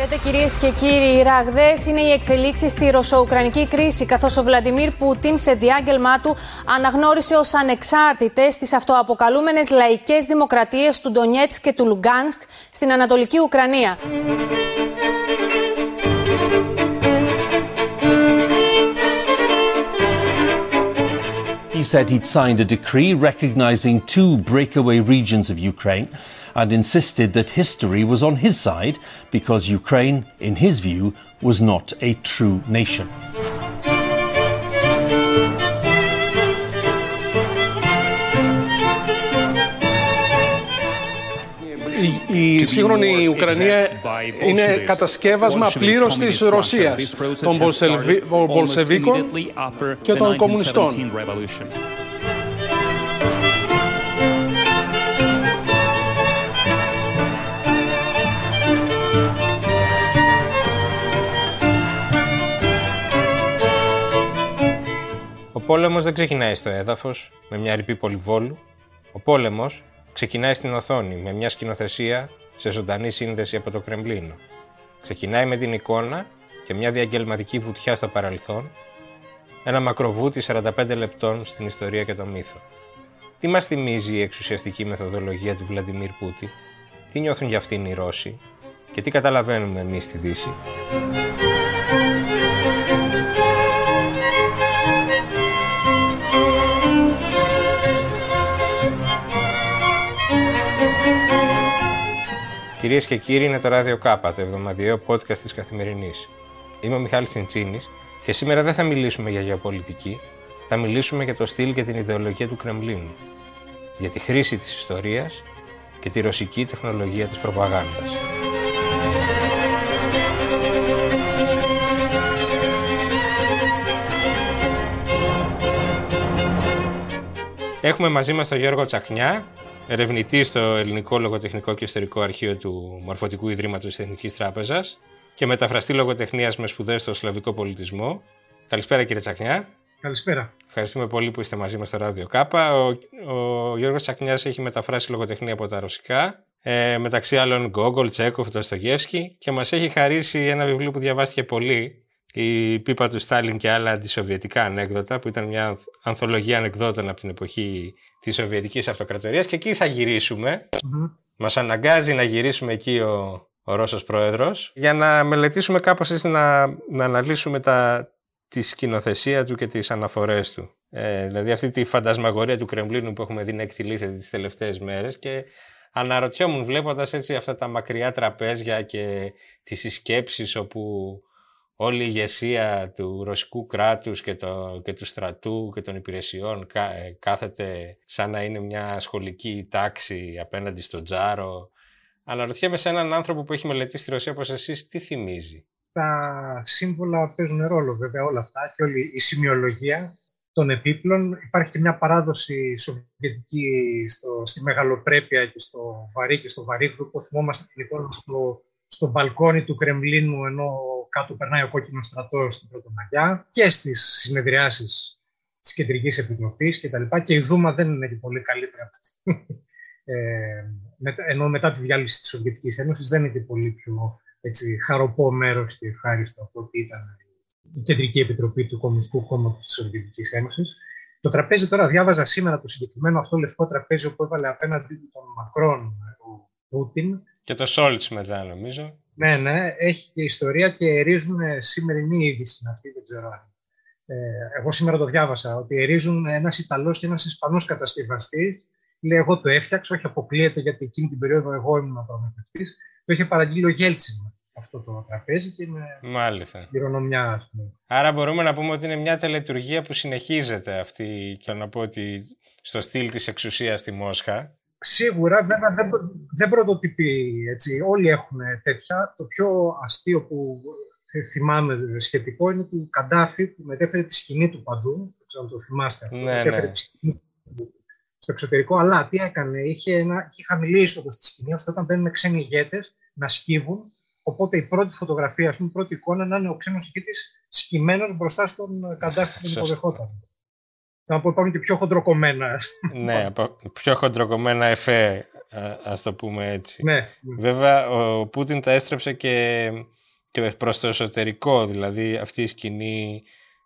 Χαίρετε κυρίες και κύριοι. Ραγδαίες είναι οι εξελίξεις στη ρωσο-ουκρανική κρίση, καθώς ο Βλαντιμίρ Πούτιν σε διάγγελμά του αναγνώρισε ως ανεξάρτητες τις αυτοαποκαλούμενες λαϊκές δημοκρατίες του Ντονιέτς και του Λουγκάνσκ στην Ανατολική Ουκρανία. He said he'd signed a decree recognizing two breakaway regions of Ukraine and insisted that history was on his side because Ukraine, in his view, was not a true nation. Η, σύγχρονη Ουκρανία είναι κατασκεύασμα πλήρως της Ρωσίας, των Μπολσεβίκων και των κομμουνιστών. Ο πόλεμος δεν ξεκινάει στο έδαφος με μια ρηπή πολυβόλου. Ο πόλεμος ξεκινάει στην οθόνη με μια σκηνοθεσία σε ζωντανή σύνδεση από το Κρεμλίνο. Ξεκινάει με την εικόνα και μια διαγγελματική βουτιά στο παρελθόν, ένα μακροβούτι 45 λεπτών στην ιστορία και το μύθο. Τι μας θυμίζει η εξουσιαστική μεθοδολογία του Βλαντιμίρ Πούτι, τι νιώθουν για αυτήν οι Ρώσοι; Και τι καταλαβαίνουμε εμείς στη Δύση; Κυρίες και κύριοι, είναι το Ράδιο Κάπα, το εβδομαδιαίο podcast της Καθημερινής. Είμαι ο Μιχάλης Τσιντσίνη και σήμερα δεν θα μιλήσουμε για γεωπολιτική, θα μιλήσουμε για το στυλ και την ιδεολογία του Κρεμλίνου, για τη χρήση της ιστορίας και τη ρωσική τεχνολογία της προπαγάνδας. Έχουμε μαζί μας τον Γιώργο Τσαχνιά, ερευνητή στο Ελληνικό Λογοτεχνικό και Ιστορικό Αρχείο του Μορφωτικού Ιδρύματος της Εθνικής Τράπεζας και μεταφραστή λογοτεχνίας με σπουδές στο Σλαβικό Πολιτισμό. Καλησπέρα κύριε Τσακνιά. Καλησπέρα. Ευχαριστούμε πολύ που είστε μαζί μας στο Ράδιο Κάπα. Ο, ο Γιώργος Τσακνιάς έχει μεταφράσει λογοτεχνία από τα ρωσικά, ε, μεταξύ άλλων Γκόγκολ, Τσέκοφ, Τοστογεύσκη και μας έχει χαρίσει ένα βιβλίο που διαβάστηκε πολύ, η πίπα του Στάλιν και άλλα αντισοβιετικά ανέκδοτα, που ήταν μια ανθολογία ανεκδότων από την εποχή της Σοβιετικής Αυτοκρατορίας και εκεί θα γυρίσουμε. Mm-hmm. Μας αναγκάζει να γυρίσουμε εκεί ο, ο Ρώσος Πρόεδρος για να μελετήσουμε κάπως έτσι να, να αναλύσουμε τα, τη σκηνοθεσία του και τις αναφορές του. Ε, δηλαδή αυτή τη φαντασμαγορία του Κρεμλίνου που έχουμε δει να εκτιλήσεται τις τελευταίες μέρες και αναρωτιόμουν βλέποντας έτσι αυτά τα μακριά τραπέζια και τις συσκέψεις όπου όλη η ηγεσία του ρωσικού κράτους και, το, και του στρατού και των υπηρεσιών ε, κάθεται σαν να είναι μια σχολική τάξη απέναντι στον τζάρο. Αναρωτιέμαι σε έναν άνθρωπο που έχει μελετήσει τη Ρωσία όπως εσείς, τι θυμίζει; Τα σύμβολα παίζουν ρόλο βέβαια όλα αυτά και όλη η σημειολογία των επίπλων. Υπάρχει και μια παράδοση σοβιετική στο, στη μεγαλοπρέπεια και στο βαρύ και στο βαρύγδουπο. Θυμόμαστε την εικόνα στο, στο μπαλκόνι του Κρεμλίνου ενώ κάτω περνάει ο κόκκινος στρατός στην Πρωτομαγιά και στις συνεδριάσεις της Κεντρικής Επιτροπής κτλ. Και, και η Δούμα δεν είναι και πολύ καλύτερα. ε, ενώ μετά τη διάλυση της Σοβιετικής Ένωσης δεν είναι και πολύ πιο έτσι, χαροπό μέρος και ευχάριστο από ό,τι ήταν η Κεντρική Επιτροπή του Κομμουνιστικού Κόμματος της Σοβιετικής Ένωσης. Το τραπέζι τώρα διάβαζα σήμερα το συγκεκριμένο αυτό λευκό τραπέζι που έβαλε απέναντι τον Μακρόν ο Πούτιν. Και το Σόλτς μετά, νομίζω. Ναι, ναι, έχει και ιστορία και ερίζουν σημερινή είδηση αυτή, δεν ξέρω αν. Ε, εγώ σήμερα το διάβασα, ότι ερίζουν ένας Ιταλός και ένας Ισπανός κατασκευαστής. Λέει, εγώ το έφτιαξα, όχι αποκλείεται γιατί εκείνη την περίοδο εγώ ήμουν προμηθευτή. Το είχε παραγγείλει ο Γέλτσιν αυτό το τραπέζι και είναι Μάλιστα. κληρονομιά, ας πούμε. Άρα μπορούμε να πούμε ότι είναι μια τελετουργία που συνεχίζεται αυτή, και να πω ότι στο στυλ της εξουσίας στη Μόσχα. Σίγουρα, βέβαια δεν, δεν πρωτοτυπεί. Έτσι. Όλοι έχουν τέτοια. Το πιο αστείο που θυμάμαι σχετικό είναι του Καντάφη που μετέφερε τη σκηνή του παντού. Δεν ξέρω αν το θυμάστε. Ναι, μετέφερε ναι. τη σκηνή στο εξωτερικό. Αλλά τι έκανε, είχε, ένα, είχε χαμηλή είσοδο στη σκηνή, ώστε όταν μπαίνουν ξένοι ηγέτες να σκύβουν. Οπότε η πρώτη φωτογραφία, ας πούμε, η πρώτη εικόνα να είναι ο ξένος ηγέτης σκυμμένος μπροστά στον Καντάφη που τον υποδεχόταν. Θα πω υπάρχουν και πιο χοντροκομμένα. ναι, πιο χοντροκομμένα εφέ ας το πούμε έτσι. Ναι, ναι. Βέβαια, ο Πούτιν τα έστρεψε και, και προς το εσωτερικό, δηλαδή αυτή η σκηνή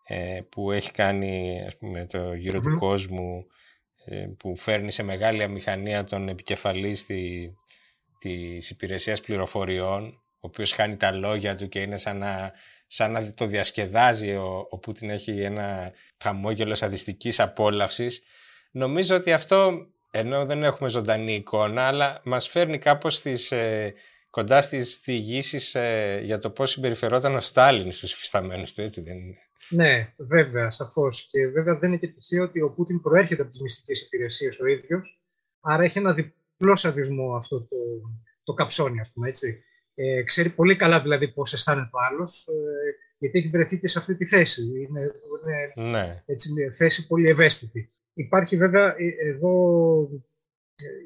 ε, που έχει κάνει ας πούμε, το γυρο του κόσμου, ε, που φέρνει σε μεγάλη αμηχανία τον επικεφαλής τη, της υπηρεσίας πληροφοριών, ο οποίος χάνει τα λόγια του και είναι σαν να, σαν να το διασκεδάζει ο, ο Πούτιν έχει ένα χαμόγελο σαδιστικής απόλαυσης. Νομίζω ότι αυτό ενώ δεν έχουμε ζωντανή εικόνα, αλλά μας φέρνει κάπως στις, ε, κοντά στις διηγήσεις ε, για το πώς συμπεριφερόταν ο Στάλιν στους υφισταμένους του, έτσι δεν είναι; Ναι, βέβαια, σαφώς. Και βέβαια δεν είναι και τυχαίο ότι ο Πούτιν προέρχεται από τις μυστικές υπηρεσίες ο ίδιος, άρα έχει ένα διπλό σαδισμό αυτό το, το καψόνι, ας πούμε, έτσι. Ε, ξέρει πολύ καλά δηλαδή πώς αισθάνεται ο άλλος, ε, γιατί έχει βρεθεί και σε αυτή τη θέση. Είναι, είναι ναι. έτσι, μια θέση πολύ ευαίσθητη. Υπάρχει βέβαια ε, εδώ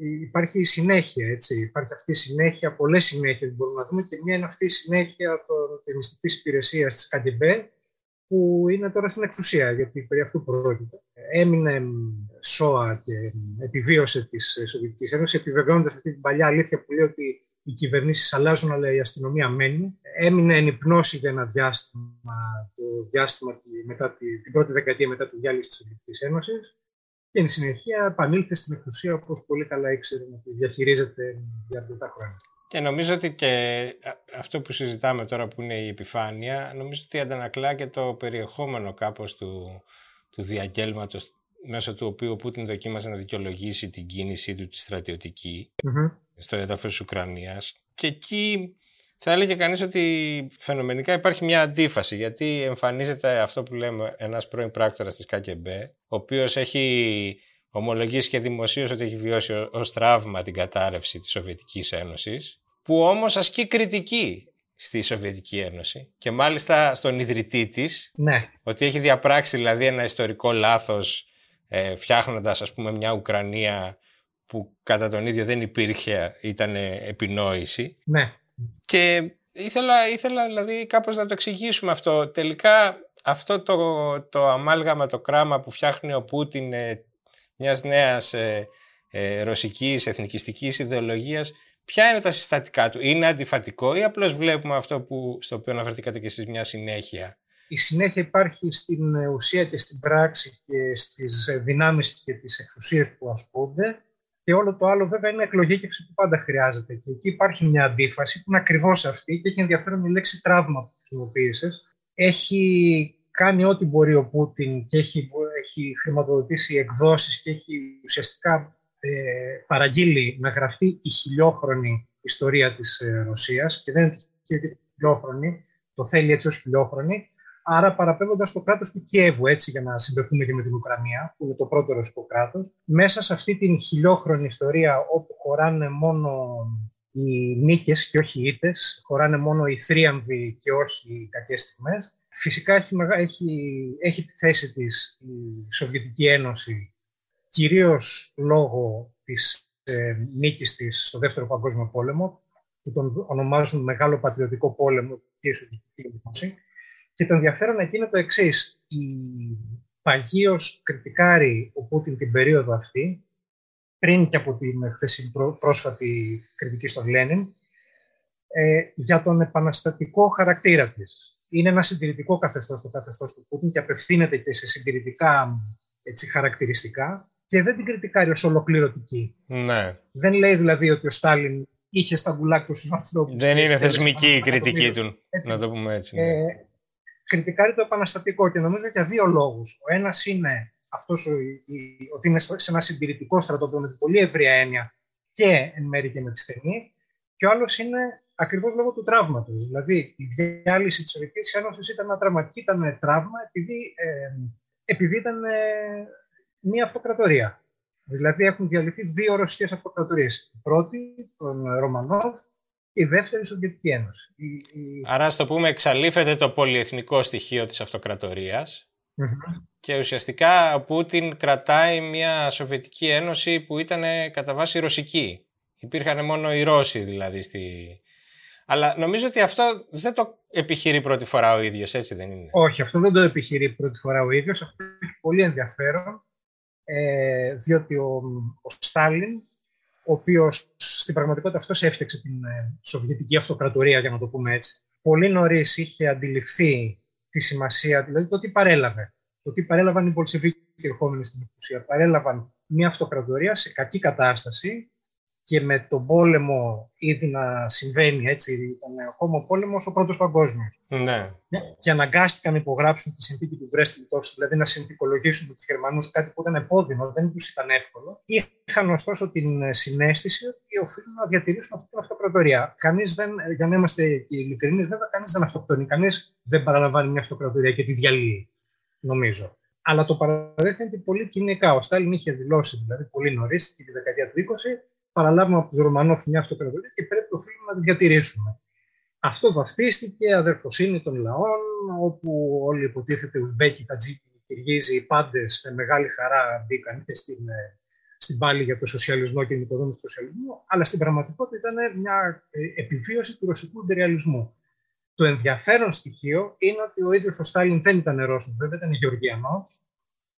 ε, υπάρχει συνέχεια, έτσι. Υπάρχει αυτή η συνέχεια, πολλές συνέχειες μπορούμε να δούμε και μια είναι αυτή η συνέχεια της μυστικής υπηρεσίας της ΚΑΝΤΙΜΠΕ που είναι τώρα στην εξουσία, γιατί περί αυτού πρόκειται. Έμεινε σώα και επιβίωσε τη Σοβιετική Ένωση, επιβεβαιώνοντας αυτή την παλιά αλήθεια που λέει ότι οι κυβερνήσεις αλλάζουν, αλλά η αστυνομία μένει. Έμεινε εν υπνώση για ένα διάστημα, το διάστημα μετά τη, την πρώτη δεκαετία μετά τη διάλυση της Σοβιετικής Ένωσης και εν συνεχεία επανήλθε στην εξουσία όπως πολύ καλά ήξερε να τη διαχειρίζεται για αρκετά χρόνια. Και νομίζω ότι και αυτό που συζητάμε τώρα που είναι η επιφάνεια, νομίζω ότι αντανακλά και το περιεχόμενο κάπως του, του διαγγέλματος μέσω του οποίου ο Πούτιν δοκίμασε να δικαιολογήσει την κίνησή του τη στρατιωτικη στο έδαφος της Ουκρανίας. Και εκεί θα έλεγε κανείς ότι φαινομενικά υπάρχει μια αντίφαση γιατί εμφανίζεται αυτό που λέμε ένας πρώην πράκτορας της ΚΚΕ ο οποίος έχει ομολογήσει και δημοσίως ότι έχει βιώσει ως τραύμα την κατάρρευση της Σοβιετικής Ένωσης που όμως ασκεί κριτική στη Σοβιετική Ένωση και μάλιστα στον ιδρυτή της ναι. ότι έχει διαπράξει δηλαδή ένα ιστορικό λάθος ε, φτιάχνοντας ας πούμε μια Ουκρανία που κατά τον ίδιο δεν υπήρχε, ήταν επινόηση. Ναι. Και ήθελα, ήθελα δηλαδή κάπως να το εξηγήσουμε αυτό. Τελικά αυτό το, το αμάλγαμα, το κράμα που φτιάχνει ο Πούτιν ε, μιας νέας ε, ε, ρωσικής εθνικιστικής ιδεολογίας, ποια είναι τα συστατικά του; Είναι αντιφατικό ή απλώς βλέπουμε αυτό που, στο οποίο αναφερθήκατε και εσείς μια συνέχεια; Η συνέχεια υπάρχει στην ουσία και στην πράξη και στις δυνάμεις και τις εξουσίες που ασκούνται και όλο το άλλο βέβαια είναι εκλογήκευση που πάντα χρειάζεται. Και εκεί υπάρχει μια αντίφαση που είναι ακριβώς αυτή και έχει ενδιαφέρον η λέξη τραύμα που χρησιμοποίησες. Έχει κάνει ό,τι μπορεί ο Πούτιν και έχει, έχει χρηματοδοτήσει εκδόσεις και έχει ουσιαστικά ε, παραγγείλει να γραφτεί η χιλιόχρονη ιστορία της ε, Ρωσίας και δεν είναι χιλιόχρονη, το θέλει έτσι ως χιλιόχρονη Άρα, παραπέμποντας το κράτος του Κιέβου, έτσι για να συμπεθούμε και με την Ουκρανία, που είναι το πρώτο ρωσικό κράτος, μέσα σε αυτή την χιλιόχρονη ιστορία όπου χωράνε μόνο οι νίκες και όχι οι ήττες, χωράνε μόνο οι θρίαμβοι και όχι οι κακές στιγμές. Φυσικά έχει, έχει, έχει τη θέση της η Σοβιετική Ένωση κυρίως λόγω της ε, νίκης της στο Δεύτερο Παγκόσμιο Πόλεμο, που τον ονομάζουν Μεγάλο Πατριωτικό Πόλεμο και η Σοβιετική Ένωση, και το ενδιαφέρον εκεί είναι το εξής. Η παγίως κριτικάρει ο Πούτιν την περίοδο αυτή, πριν και από την χθεσινή πρόσφατη κριτική στον Λένιν, ε, για τον επαναστατικό χαρακτήρα της. Είναι ένα συντηρητικό καθεστώς το καθεστώς του Πούτιν και απευθύνεται και σε συντηρητικά έτσι, χαρακτηριστικά και δεν την κριτικάρει ως ολοκληρωτική. Ναι. Δεν λέει δηλαδή ότι ο Στάλιν είχε στα βουλάκια του ανθρώπους. Δεν είναι θεσμική η κριτική του, να το πούμε έτσι. Ναι. Ε, κριτικάρει το επαναστατικό και νομίζω για δύο λόγους. Ο ένας είναι αυτός ότι είναι σε ένα συντηρητικό στρατόπεδο με την πολύ ευρία έννοια και εν μέρει και με τη στενή και ο άλλος είναι ακριβώς λόγω του τραύματος. Δηλαδή η διάλυση της Σοβιετικής Ένωσης ήταν ένα τραυματική, ήταν τραύμα επειδή, ε, επειδή ήταν ε, μια αυτοκρατορία. Δηλαδή έχουν διαλυθεί δύο ρωσικές αυτοκρατορίες. Η πρώτη, τον Ρωμανόφ, η δεύτερη Σοβιετική Ένωση. Άρα, στο πούμε, εξαλείφεται το πολυεθνικό στοιχείο της αυτοκρατοριας και ουσιαστικά ο Πούτιν κρατάει μια Σοβιετική Ένωση που ήταν κατά βάση ρωσική. Υπήρχαν μόνο οι Ρώσοι δηλαδή στη... Αλλά νομίζω ότι αυτό δεν το επιχειρεί πρώτη φορά ο ίδιος, έτσι δεν είναι; Όχι, αυτό δεν το επιχειρεί πρώτη φορά ο ίδιος. Αυτό έχει πολύ ενδιαφέρον, ε, διότι ο, ο Στάλιν ο οποίος στην πραγματικότητα αυτός έφτιαξε την ε, Σοβιετική Αυτοκρατορία, για να το πούμε έτσι. Πολύ νωρίς είχε αντιληφθεί τη σημασία, δηλαδή το τι παρέλαβε. Το τι παρέλαβαν οι Πολσεβίκοι ερχόμενοι στην εξουσία. Παρέλαβαν μια αυτοκρατορία σε κακή κατάσταση, και με τον πόλεμο ήδη να συμβαίνει, έτσι, ήταν ακόμα ο πόλεμος ο πρώτος παγκόσμιος. Ναι. Και αναγκάστηκαν να υπογράψουν τη συνθήκη του Βρέστη Λιτόφσκι, δηλαδή να συνθηκολογήσουν τους Γερμανούς κάτι που ήταν επώδυνο, δεν τους ήταν εύκολο. Είχαν ωστόσο την συνέστηση ότι οφείλουν να διατηρήσουν αυτή την αυτοκρατορία. Κανείς δεν, για να είμαστε ειλικρινείς, βέβαια, κανείς δεν αυτοκτονεί, κανείς δεν παραλαμβάνει μια αυτοκρατορία και τη διαλύει, νομίζω. Αλλά το παραδέχεται πολύ κοινικά. Ο Στάλιν είχε δηλώσει δηλαδή πολύ νωρίς, τη δεκαετία του 20, παραλάβουμε από τους Ρωμανόφ μια αυτοκρατορία και πρέπει το οφείλουμε να τη διατηρήσουμε. Αυτό βαφτίστηκε, αδερφοσύνη των λαών, όπου όλοι υποτίθεται Ουσμπέκοι, Τατζίκοι, Κυργίζοι, οι πάντες με μεγάλη χαρά μπήκαν και στην, ε, στην πάλη για το σοσιαλισμό και την οικοδόμηση του σοσιαλισμού, αλλά στην πραγματικότητα ήταν μια ε, επιβίωση του ρωσικού υπεριαλισμού. Το ενδιαφέρον στοιχείο είναι ότι ο ίδιος ο Στάλιν δεν ήταν Ρώσος, βέβαια ήταν Γεωργιανός,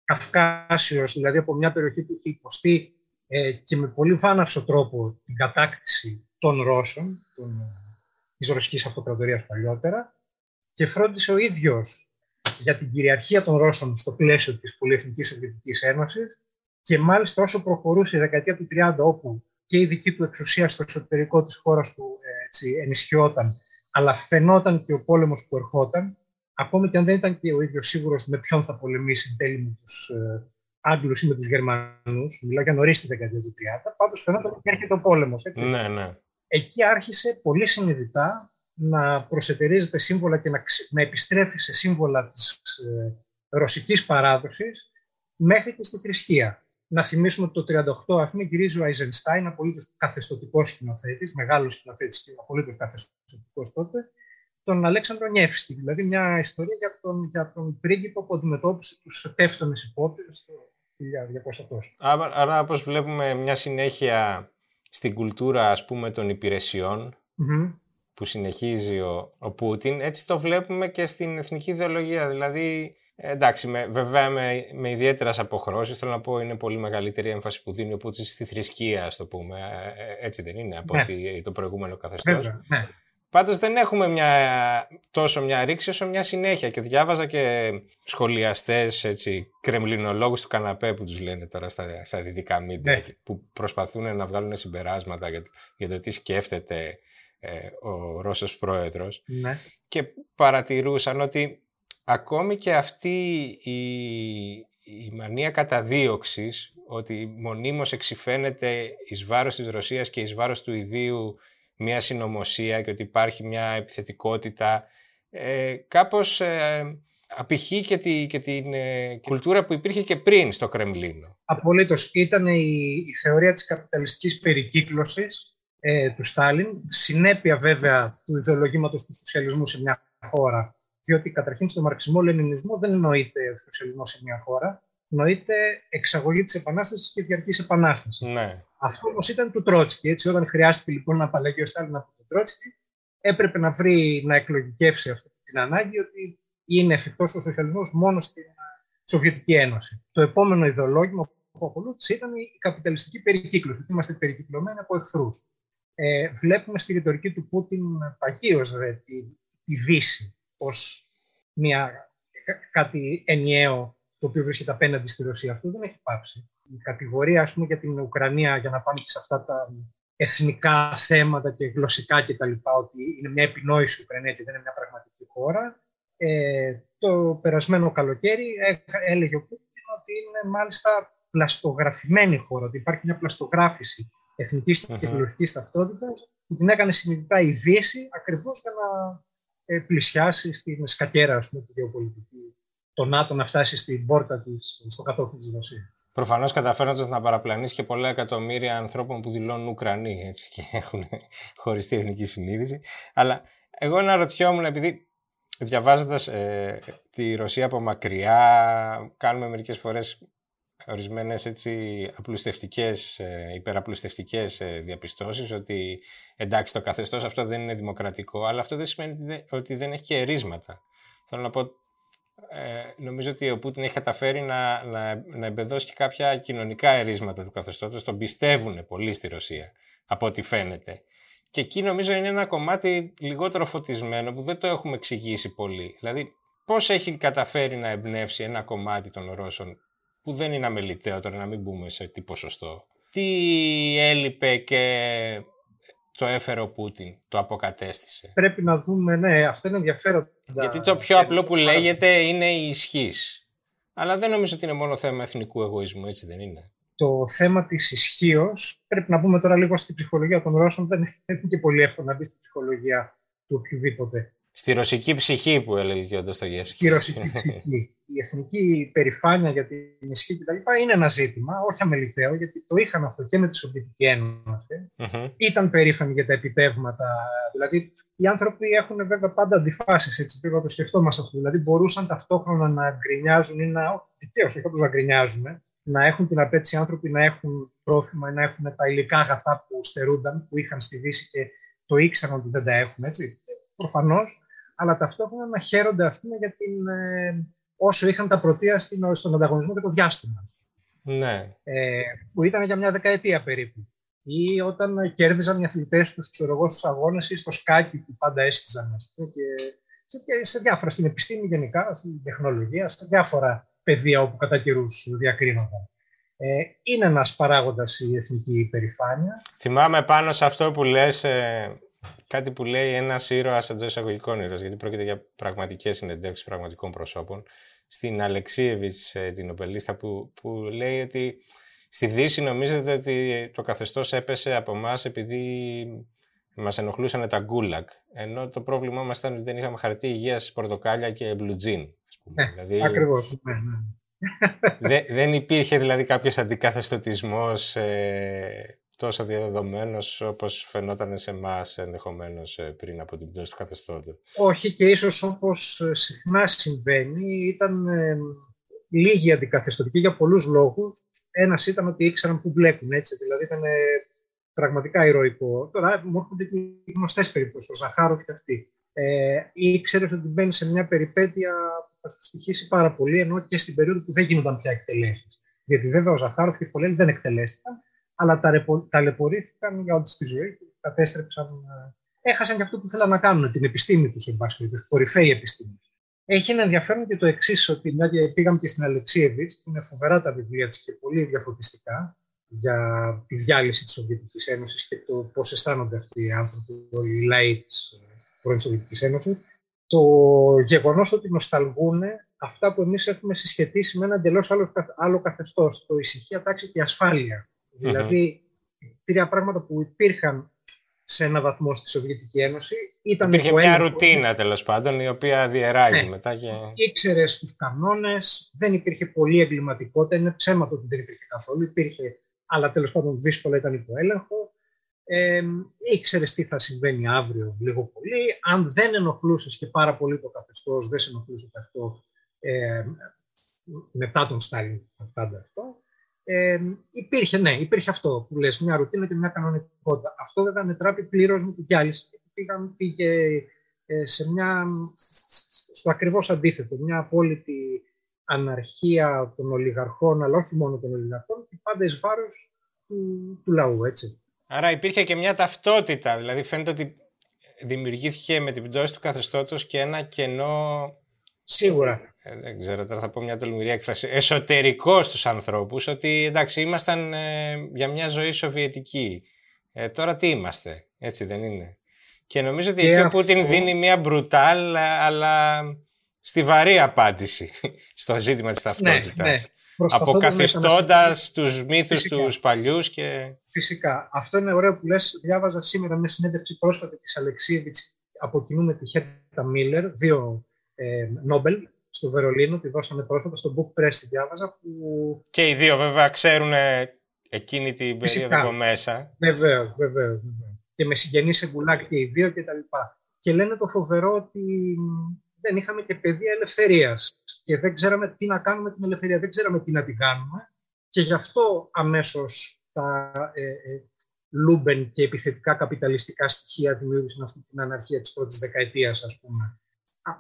Καυκάσιος, δηλαδή από μια περιοχή που είχε υποστεί ε, και με πολύ βάναυσο τρόπο την κατάκτηση των Ρώσων, των, της Ρωσικής Αυτοκρατορίας παλιότερα και φρόντισε ο ίδιος για την κυριαρχία των Ρώσων στο πλαίσιο της Πολυεθνικής Σοβιετικής Ένωσης και μάλιστα όσο προχωρούσε η δεκαετία του 30 όπου και η δική του εξουσία στο εσωτερικό της χώρας του ε, έτσι, ενισχυόταν αλλά φαινόταν και ο πόλεμος που ερχόταν ακόμη και αν δεν ήταν και ο ίδιος σίγουρος με ποιον θα πολεμήσει εν τέλει με τους ε, Άγγλου ή με τους Γερμανούς, μιλάω για νωρίς τη δεκαετία του 30, πάντως φαινόταν ότι έρχεται ο πόλεμος. Ναι, ναι. Εκεί άρχισε πολύ συνειδητά να προσετερίζεται σύμβολα και να, να επιστρέφει σε σύμβολα της ε, ρωσικής παράδοσης μέχρι και στη θρησκεία. Να θυμίσουμε ότι το 1938 ας πούμε, γυρίζει ο Αϊζενστάιν, απολύτως καθεστωτικός σκηνοθέτης, μεγάλος σκηνοθέτης και απολύτως καθεστωτικός τότε, τον Αλέξανδρο Νιεύστη. Δηλαδή μια ιστορία για τον, για τον πρίγκιπο που αντιμετώπισε τους τεύτονες υπόπειρε 1200 τόσο. Άρα, άρα όπως βλέπουμε μια συνέχεια στην κουλτούρα ας πούμε των υπηρεσιων που συνεχίζει ο, ο Πούτιν, έτσι το βλέπουμε και στην εθνική ιδεολογία. Δηλαδή, εντάξει, με, βέβαια με, με ιδιαίτερες αποχρώσεις, θέλω να πω είναι πολύ μεγαλύτερη έμφαση που δίνει ο Πούτιν στη θρησκεία, ας το πούμε. Ε, έτσι δεν είναι από ναι. το προηγούμενο καθεστώς. Ναι. Πάντως δεν έχουμε μια, τόσο μια ρήξη όσο μια συνέχεια και διάβαζα και σχολιαστές, έτσι, κρεμλινολόγους του καναπέ που τους λένε τώρα στα, στα δυτικά μίντια ναι. που προσπαθούν να βγάλουν συμπεράσματα για, για το τι σκέφτεται ε, ο Ρώσος πρόεδρος ναι. και παρατηρούσαν ότι ακόμη και αυτή η, η μανία καταδίωξης ότι μονίμως εξηφαίνεται εις βάρος της Ρωσίας και εις βάρος του ιδίου μια συνωμοσία και ότι υπάρχει μια επιθετικότητα ε, κάπως ε, απηχεί και, τη, και την ε, κουλτούρα που υπήρχε και πριν στο Κρεμλίνο. Απολύτως. Ήταν η, η θεωρία της καπιταλιστικής περικύκλωσης ε, του Στάλιν, συνέπεια βέβαια του ιδεολογήματος του σοσιαλισμού σε μια χώρα, διότι καταρχήν στο μαρξισμό-λενινισμό δεν εννοείται σοσιαλισμός σε μια χώρα, νοείται εξαγωγή της Επανάστασης και διαρκής Επανάστασης. Ναι. Αυτό όμως ήταν του Τρότσκι. Έτσι, όταν χρειάστηκε λοιπόν να απαλλαγεί ο Στάλιν από τον Τρότσκι, έπρεπε να βρει να εκλογικεύσει αυτή την ανάγκη ότι είναι εφικτός ο σοσιαλισμός μόνο στην Σοβιετική Ένωση. Το επόμενο ιδεολόγημα που ακολούθησε ήταν η καπιταλιστική περικύκλωση, ότι είμαστε περικυκλωμένοι από εχθρούς. Ε, βλέπουμε στη ρητορική του Πούτιν παγίως τη, τη Δύση ως κάτι ενιαίο το οποίο βρίσκεται απέναντι στη Ρωσία. Αυτό δεν έχει πάψει. Η κατηγορία ας πούμε, για την Ουκρανία, για να πάμε και σε αυτά τα εθνικά θέματα και γλωσσικά κτλ., ότι είναι μια επινόηση Ουκρανία και δεν είναι μια πραγματική χώρα. Ε, το περασμένο καλοκαίρι έλεγε ο Πούτιν ότι είναι μάλιστα πλαστογραφημένη χώρα, ότι υπάρχει μια πλαστογράφηση εθνικής και γλωσσική ταυτότητας που την έκανε συνειδητά η Δύση ακριβώς για να ε, πλησιάσει στην σκακέρα ας πούμε, τη γεωπολιτική το ΝΑΤΟ να φτάσει στην πόρτα της, στο κατόφλι της Ρωσίας. Προφανώς καταφέροντας να παραπλανήσει και πολλά εκατομμύρια ανθρώπων που δηλώνουν Ουκρανοί έτσι, και έχουν χωριστή εθνική συνείδηση. Αλλά εγώ αναρωτιόμουν, επειδή διαβάζοντας ε, τη Ρωσία από μακριά, κάνουμε μερικές φορές ορισμένες έτσι απλουστευτικές, ε, υπεραπλουστευτικές ε, διαπιστώσεις ότι εντάξει το καθεστώς αυτό δεν είναι δημοκρατικό αλλά αυτό δεν σημαίνει ότι δεν έχει και ερίσματα. Θέλω να πω ε, νομίζω ότι ο Πούτιν έχει καταφέρει να, να, να εμπεδώσει και κάποια κοινωνικά ερίσματα του καθεστώτος. Τον πιστεύουν πολύ στη Ρωσία, από ό,τι φαίνεται. Και εκεί νομίζω είναι ένα κομμάτι λιγότερο φωτισμένο που δεν το έχουμε εξηγήσει πολύ. Δηλαδή, πώς έχει καταφέρει να εμπνεύσει ένα κομμάτι των Ρώσων που δεν είναι αμεληταίο τώρα να μην μπούμε σε τι ποσοστό. Τι έλειπε και το έφερε ο Πούτιν, το αποκατέστησε. Πρέπει να δούμε, ναι, αυτό είναι ενδιαφέρον. Γιατί το πιο απλό που λέγεται είναι η ισχύς. Αλλά δεν νομίζω ότι είναι μόνο θέμα εθνικού εγωισμού, έτσι δεν είναι. Το θέμα της ισχύως, πρέπει να πούμε τώρα λίγο στην ψυχολογία των Ρώσων, δεν είναι και πολύ εύκολο να μπει στην ψυχολογία του οποιοδήποτε. Στη ρωσική ψυχή που έλεγε και ο Ντοστογεύσκης. Στη ρωσική ψυχή. Η εθνική περηφάνεια για την ισχύ κτλ. είναι ένα ζήτημα, όχι αμεληταίο, γιατί το είχαν αυτό και με τη Σοβιετική Ένωση. Mm-hmm. Ήταν περήφανοι για τα επιτεύγματα. Δηλαδή, οι άνθρωποι έχουν βέβαια πάντα αντιφάσεις, έτσι πρέπει να το σκεφτόμαστε αυτό. Δηλαδή, μπορούσαν ταυτόχρονα να γκρινιάζουν ή να. Δικαίως, όχι όπω να γκρινιάζουν, να έχουν την απέτηση άνθρωποι να έχουν πρόθυμα ή να έχουν τα υλικά αγαθά που στερούνταν, που είχαν στη Δύση και το ήξεραν ότι δεν τα έχουν. Έτσι. Προφανώς αλλά ταυτόχρονα να χαίρονται ας πούμε, για την, ε, όσο είχαν τα πρωτεία στον ανταγωνισμό και το διάστημα. Ναι. Ε, που ήταν για μια δεκαετία περίπου. Ή όταν κέρδιζαν οι αθλητές τους στους αγώνες ή στο σκάκι που πάντα έστειζαν. Και σε, σε διάφορα, στην επιστήμη γενικά, στην τεχνολογία, σε διάφορα πεδία όπου κατά καιρούς διακρίνονταν. Ε, είναι ένας παράγοντας η εθνική υπερηφάνεια. Θυμάμαι πάνω σε αυτό που λες, ε, κάτι που λέει ένας ήρωας εντός εισαγωγικών ήρωας, γιατί πρόκειται για πραγματικές συνεντεύξεις πραγματικών προσώπων. Στην Αλεξίεβιτς, ε, την οπελίστα, που, που λέει ότι στη Δύση νομίζετε ότι το καθεστώς έπεσε από εμάς επειδή μας ενοχλούσαν τα γκούλακ. Ενώ το πρόβλημά μας ήταν ότι δεν είχαμε χαρτί υγείας, πορτοκάλια και μπλουτζίν. Ναι, δηλαδή, ακριβώς. Ναι, ναι. δεν υπήρχε δηλαδή κάποιος αντικαθεστοτισμός ε, τόσο διαδεδομένος όπως φαινόταν σε εμάς ενδεχομένως ε, πριν από την πτώση του καθεστώτο. Όχι και ίσως όπως ε, συχνά συμβαίνει, ήταν ε, λίγοι αντικαθεστωτικοί για πολλούς λόγους. Ένας ήταν ότι ήξεραν που μπλέκουν, έτσι. Δηλαδή ήταν ε, πραγματικά ηρωικό. Τώρα μου έρχονται και γνωστές περιπτώσεις, ο Ζαχάροφ και αυτή. Ε, ήξερες ότι μπαίνεις σε μια περιπέτεια που θα σου στοιχήσει πάρα πολύ, ενώ και στην περίοδο που δεν γίνονταν πια εκτελέσεις. Γιατί βέβαια ο Ζαχάροφ και οι πολλοί δεν εκτελέστηκαν, αλλά ταλαιπωρήθηκαν για όλη τη ζωή και κατέστρεψαν. Ε, έχασαν και αυτό που θέλαν να κάνουν, την επιστήμη τους, εν πάση περιπτώσει, κορυφαία επιστήμη. Έχει ένα ενδιαφέρον και το εξής, ότι μια και πήγαμε και στην Αλεξίεβιτς, που είναι φοβερά τα βιβλία της και πολύ διαφωτιστικά για τη διάλυση της Σοβιετικής Ένωσης και το πώς αισθάνονται αυτοί οι άνθρωποι, οι λαοί της πρώην Σοβιετικής Ένωσης. Το γεγονός ότι νοσταλγούν αυτά που εμείς έχουμε συσχετίσει με ένα εντελώς άλλο, άλλο καθεστώς, το ησυχία, τάξη και ασφάλεια Δηλαδή, τρία πράγματα που υπήρχαν σε ένα βαθμό στη Σοβιετική Ένωση. Ήταν Υπήρχε μια ρουτίνα τέλος πάντων, η οποία διεράγει ναι. μετά. Και... Ήξερες τους κανόνες, δεν υπήρχε πολύ εγκληματικότητα. Είναι ψέμα το ότι δεν υπήρχε καθόλου. Υπήρχε, αλλά τέλος πάντων δύσκολα ήταν υπό έλεγχο. Ε, ήξερες τι θα συμβαίνει αύριο λίγο πολύ. Αν δεν ενοχλούσες και πάρα πολύ το καθεστώς, δεν σε ενοχλούσε αυτό ε, μετά τον Στάλιν, πάντα αυτό. Ε, υπήρχε, ναι, υπήρχε αυτό που λες, μια ρουτίνα και μια κανονικότητα. Αυτό βέβαια μετράπη πλήρως με την διάλυση. Πήγαν, πήγε ε, σε μια, στο ακριβώς αντίθετο, μια απόλυτη αναρχία των ολιγαρχών, αλλά όχι μόνο των ολιγαρχών, και πάντα εις βάρος του, του λαού, έτσι. Άρα υπήρχε και μια ταυτότητα, δηλαδή φαίνεται ότι δημιουργήθηκε με την πτώση του καθεστώτος και ένα κενό Σίγουρα. Ε, δεν ξέρω, τώρα θα πω μια τολμηρή έκφραση. Εσωτερικός στους ανθρώπους, ότι εντάξει, ήμασταν ε, για μια ζωή σοβιετική. Ε, τώρα τι είμαστε, έτσι δεν είναι. Και νομίζω ότι εκεί ο Πούτιν δίνει μια μπρουτάλ, αλλά στιβαρή απάντηση στο ζήτημα της ταυτότητας. Ναι, ναι. Αποκαθιστώντας τους μύθους του τους παλιούς και... Φυσικά. Αυτό είναι ωραίο που λες. Διάβαζα σήμερα μια συνέντευξη πρόσφατη της Αλεξίεβιτς από κοινού με τη Χέρτα Μίλλερ, δύο ε, Νόμπελ στο Βερολίνο, τη δώσαμε πρόσφατα στο Book Press, τη διάβαζα. Που... Και οι δύο βέβαια ξέρουν εκείνη την περίοδο από μέσα. Βεβαίως, βεβαίως. Και με συγγενείς σε γκουλάγκ και οι δύο κτλ. Και, και λένε το φοβερό ότι δεν είχαμε και παιδεία ελευθερίας. Και δεν ξέραμε τι να κάνουμε την ελευθερία, δεν ξέραμε τι να την κάνουμε. Και γι' αυτό αμέσως τα ε, ε, Λούμπεν και επιθετικά καπιταλιστικά στοιχεία δημιούργησαν αυτή την αναρχία της πρώτης δεκαετίας, ας πούμε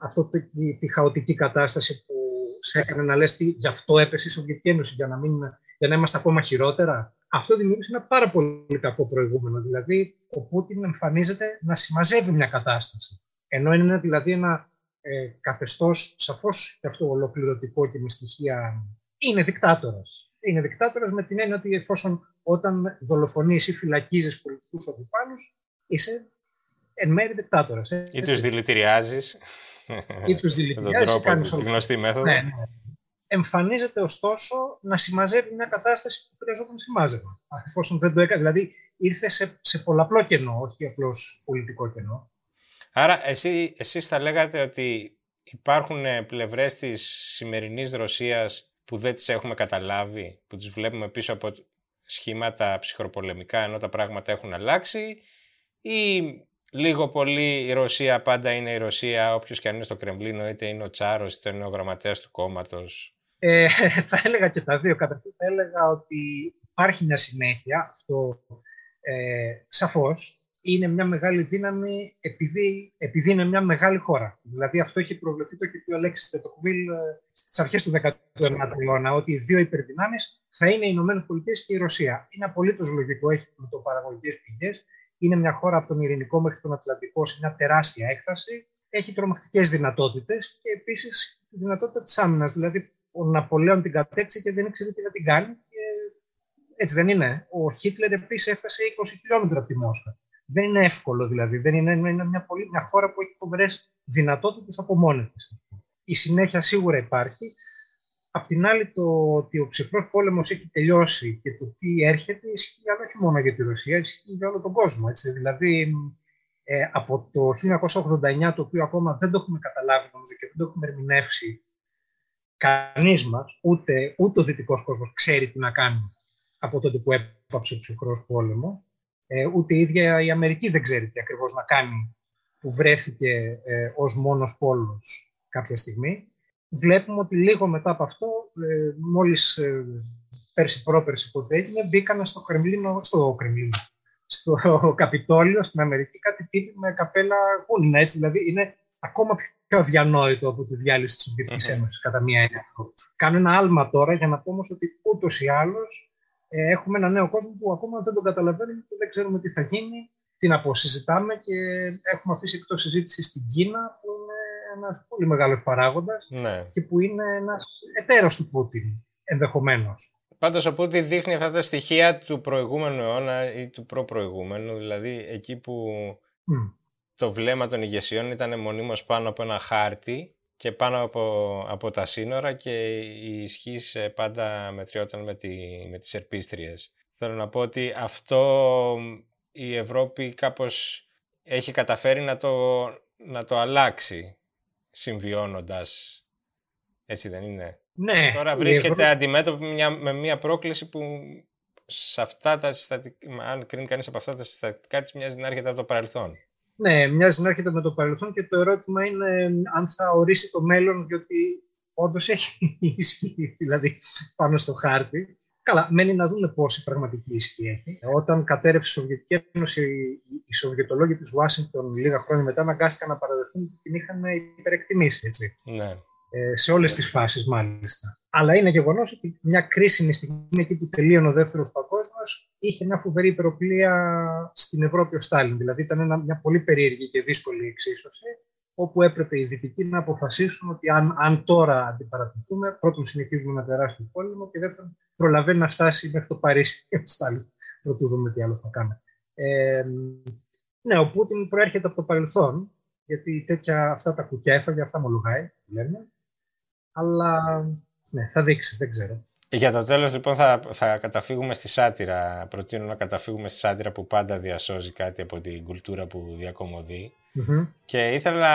αυτό τη, τη χαοτική κατάσταση που σε έκανε να λες τι, γι' αυτό έπεσε η Σοβιετική Ένωση, για να, μην, για να είμαστε ακόμα χειρότερα. Αυτό δημιούργησε ένα πάρα πολύ κακό προηγούμενο. Δηλαδή, ο Πούτιν εμφανίζεται να συμμαζεύει μια κατάσταση. Ενώ είναι δηλαδή ένα ε, καθεστώς σαφώς και αυτό ολοκληρωτικό και με στοιχεία. Είναι δικτάτορας. Είναι δικτάτορας με την έννοια ότι εφόσον όταν δολοφονείς ή φυλακίζεις πολιτικούς αντιπάλου, είσαι εν μέρει δικτάτορας. Ή τους δηλητηριάζεις. Ή τους δηλητηριάζει. Τη γνωστή μέθοδο. Ναι, ναι. Εμφανίζεται ωστόσο να συμμαζεύει μια κατάσταση που χρειαζόταν συμμάζευμα. Εφόσον δεν το έκανε. Δηλαδή ήρθε σε, σε πολλαπλό κενό, όχι απλώς πολιτικό κενό. Άρα εσύ, εσείς θα λέγατε ότι υπάρχουν πλευρές της σημερινής Ρωσίας που δεν τις έχουμε καταλάβει, που τις βλέπουμε πίσω από σχήματα ψυχροπολεμικά ενώ τα πράγματα έχουν αλλάξει ή λίγο πολύ η Ρωσία πάντα είναι η Ρωσία όποιος και αν είναι στο Κρεμλίνο είτε είναι ο Τσάρος είτε είναι ο γραμματέας του κόμματος. Ε, θα έλεγα και τα δύο. Καταρχήν θα έλεγα ότι υπάρχει μια συνέχεια, αυτό ε, σαφώς, είναι μια μεγάλη δύναμη επειδή, επειδή είναι μια μεγάλη χώρα. Δηλαδή αυτό έχει προβλεφθεί το και πει ο Αλέξης Τετοκβίλ ε, στις αρχές του 19ου αιώνα, ότι οι δύο υπερδυνάμεις θα είναι οι Ηνωμένες Πολιτείες και η Ρωσία. Είναι απολύτως λογικό, έχει πλουτοπαραγωγικέ πηγές. Είναι μια χώρα από τον Ειρηνικό μέχρι τον Ατλαντικό σε μια τεράστια έκταση. Έχει τρομακτικές δυνατότητες και επίσης τη δυνατότητα της άμυνας. Δηλαδή, ο Ναπολέον την κατέτσι και δεν ήξερε τι να την κάνει. Και έτσι δεν είναι. Ο Χίτλερ επίσης έφτασε 20 χιλιόμετρα από τη Μόσχα. Δεν είναι εύκολο δηλαδή. Δεν είναι, είναι μια, πολύ, μια χώρα που έχει φοβερές δυνατότητες από μόνη της. Η συνέχεια σίγουρα υπάρχει. Απ' την άλλη, το ότι ο ψυχρός πόλεμος έχει τελειώσει και το τι έρχεται ισχύει όχι μόνο για τη Ρωσία, ισχύει για όλο τον κόσμο. Έτσι. Δηλαδή, ε, από το 1989, το οποίο ακόμα δεν το έχουμε καταλάβει νομίζω και δεν το έχουμε ερμηνεύσει κανείς μας, ούτε, ούτε ο δυτικός κόσμος ξέρει τι να κάνει από τότε που έπαψε ο ψυχρός πόλεμος. Ε, ούτε η ίδια η Αμερική δεν ξέρει τι ακριβώς να κάνει που βρέθηκε ε, ως μόνος πόλος κάποια στιγμή. Βλέπουμε ότι λίγο μετά από αυτό, ε, μόλις ε, πέρσι πρόπερσι ποτέ έγινε, μπήκαν στο Κρεμλίνο, στο Κρεμλίνο, στο Καπιτόλιο στην Αμερική κάτι τύποι με καπέλα γούνινα, έτσι, δηλαδή είναι ακόμα πιο αδιανόητο από τη διάλυση της Σοβιετικής Ένωσης, κατά μία έννοια. Κάνω ένα άλμα τώρα για να πω όμως ότι ούτως ή άλλως ε, έχουμε ένα νέο κόσμο που ακόμα δεν τον καταλαβαίνουμε και δεν ξέρουμε τι θα γίνει, τι να πω, συζητάμε και έχουμε αφήσει εκτός συζήτησης στην Κίνα που είναι ένας πολύ μεγάλος παράγοντας ναι. και που είναι ένας εταίρος του Πούτιν ενδεχομένως. Πάντως ο Πούτιν δείχνει αυτά τα στοιχεία του προηγούμενου αιώνα ή του προπροηγούμενου, δηλαδή εκεί που το βλέμμα των ηγεσιών ήταν μονίμως πάνω από ένα χάρτη και πάνω από, από τα σύνορα και η ισχύ πάντα μετριόταν με, τη, με τις ερπίστριες. Θέλω να πω ότι αυτό η Ευρώπη κάπως έχει καταφέρει να το, να το αλλάξει συμβιώνοντας. Έτσι δεν είναι; Ναι. Τώρα βρίσκεται αντιμέτωπη μια, με μια πρόκληση που σε αυτά τα συστατικά, αν κρίνει κανείς από αυτά τα συστατικά της μοιάζει να έρχεται από το παρελθόν. Ναι, μοιάζει να έρχεται με το παρελθόν και το ερώτημα είναι αν θα ορίσει το μέλλον, διότι όντως έχει ισχύ, δηλαδή πάνω στο χάρτη. Καλά, μένει να δούμε πόση πραγματική ισχύ έχει. Όταν κατέρευσε η Σοβιετική Ένωση, οι Σοβιετολόγοι της Ουάσιγκτον λίγα χρόνια μετά αναγκάστηκαν να παραδεχτούν ότι την είχαν υπερεκτιμήσει. Έτσι. Ναι. Ε, σε όλες τις φάσεις, μάλιστα. Αλλά είναι γεγονός ότι μια κρίσιμη στιγμή εκεί που τελείωνε ο δεύτερος παγκόσμιος είχε μια φοβερή υπεροπλία στην Ευρώπη ο Στάλιν. Δηλαδή ήταν μια πολύ περίεργη και δύσκολη εξίσωση, όπου έπρεπε οι Δυτικοί να αποφασίσουν ότι αν, αν τώρα αντιπαρατηθούμε, πρώτον συνεχίζουμε ένα τεράστιο πόλεμο και δεύτερον προλαβαίνει να φτάσει μέχρι το Παρίσι ο Στάλιν. Πρωτού δούμε τι άλλο θα κάνει. Ε, ναι, ο Πούτιν προέρχεται από το παρελθόν, γιατί τέτοια, αυτά τα κουκιά έφαγε, αυτά μολογάει, λέμε. Αλλά ναι, θα δείξει, δεν ξέρω. Για το τέλος λοιπόν θα, θα καταφύγουμε στη σάτυρα. Προτείνω να καταφύγουμε στη σάτυρα που πάντα διασώζει κάτι από την κουλτούρα που διακομωδεί. Και ήθελα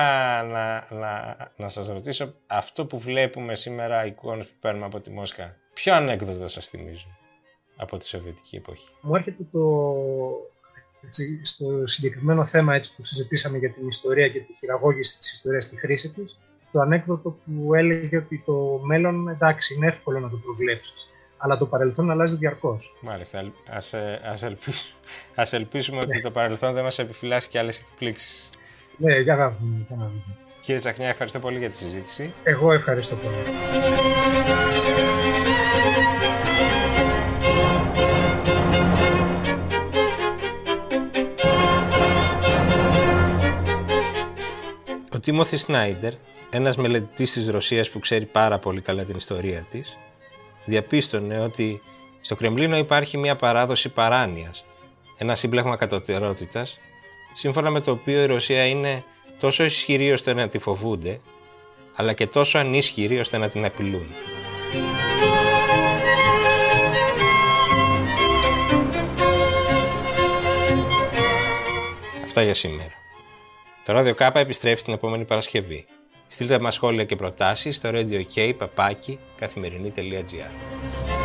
να, να, να σας ρωτήσω αυτό που βλέπουμε σήμερα, εικόνες που παίρνουμε από τη Μόσχα, ποιο ανέκδοτο σας θυμίζουν από τη Σοβιετική εποχή; Μου έρχεται το, έτσι, στο συγκεκριμένο θέμα έτσι, που συζητήσαμε για την ιστορία και τη χειραγώγηση της ιστορίας στη χρήση της, το ανέκδοτο που έλεγε ότι το μέλλον εντάξει είναι εύκολο να το προβλέψεις. Αλλά το παρελθόν αλλάζει διαρκώς. Μάλιστα. Α ας ελπίσουμε, ας ελπίσουμε ότι το παρελθόν δεν μας επιφυλάσσει και άλλες εκπλήξεις. Ναι, για να δούμε. Κύριε Τσακνιά, ευχαριστώ πολύ για τη συζήτηση. Εγώ ευχαριστώ πολύ. Ο Τίμωθης Σνάιντερ, ένας μελετητής της Ρωσίας που ξέρει πάρα πολύ καλά την ιστορία της, διαπίστωνε ότι στο Κρεμλίνο υπάρχει μια παράδοση παράνοιας, ένα σύμπλεγμα κατωτερότητας, σύμφωνα με το οποίο η Ρωσία είναι τόσο ισχυρή ώστε να τη φοβούνται, αλλά και τόσο ανίσχυρη ώστε να την απειλούν. Αυτά για σήμερα. Το Radio K επιστρέφει την επόμενη Παρασκευή. Στείλτε μας σχόλια και προτάσεις στο radio K, καθημερινή.gr.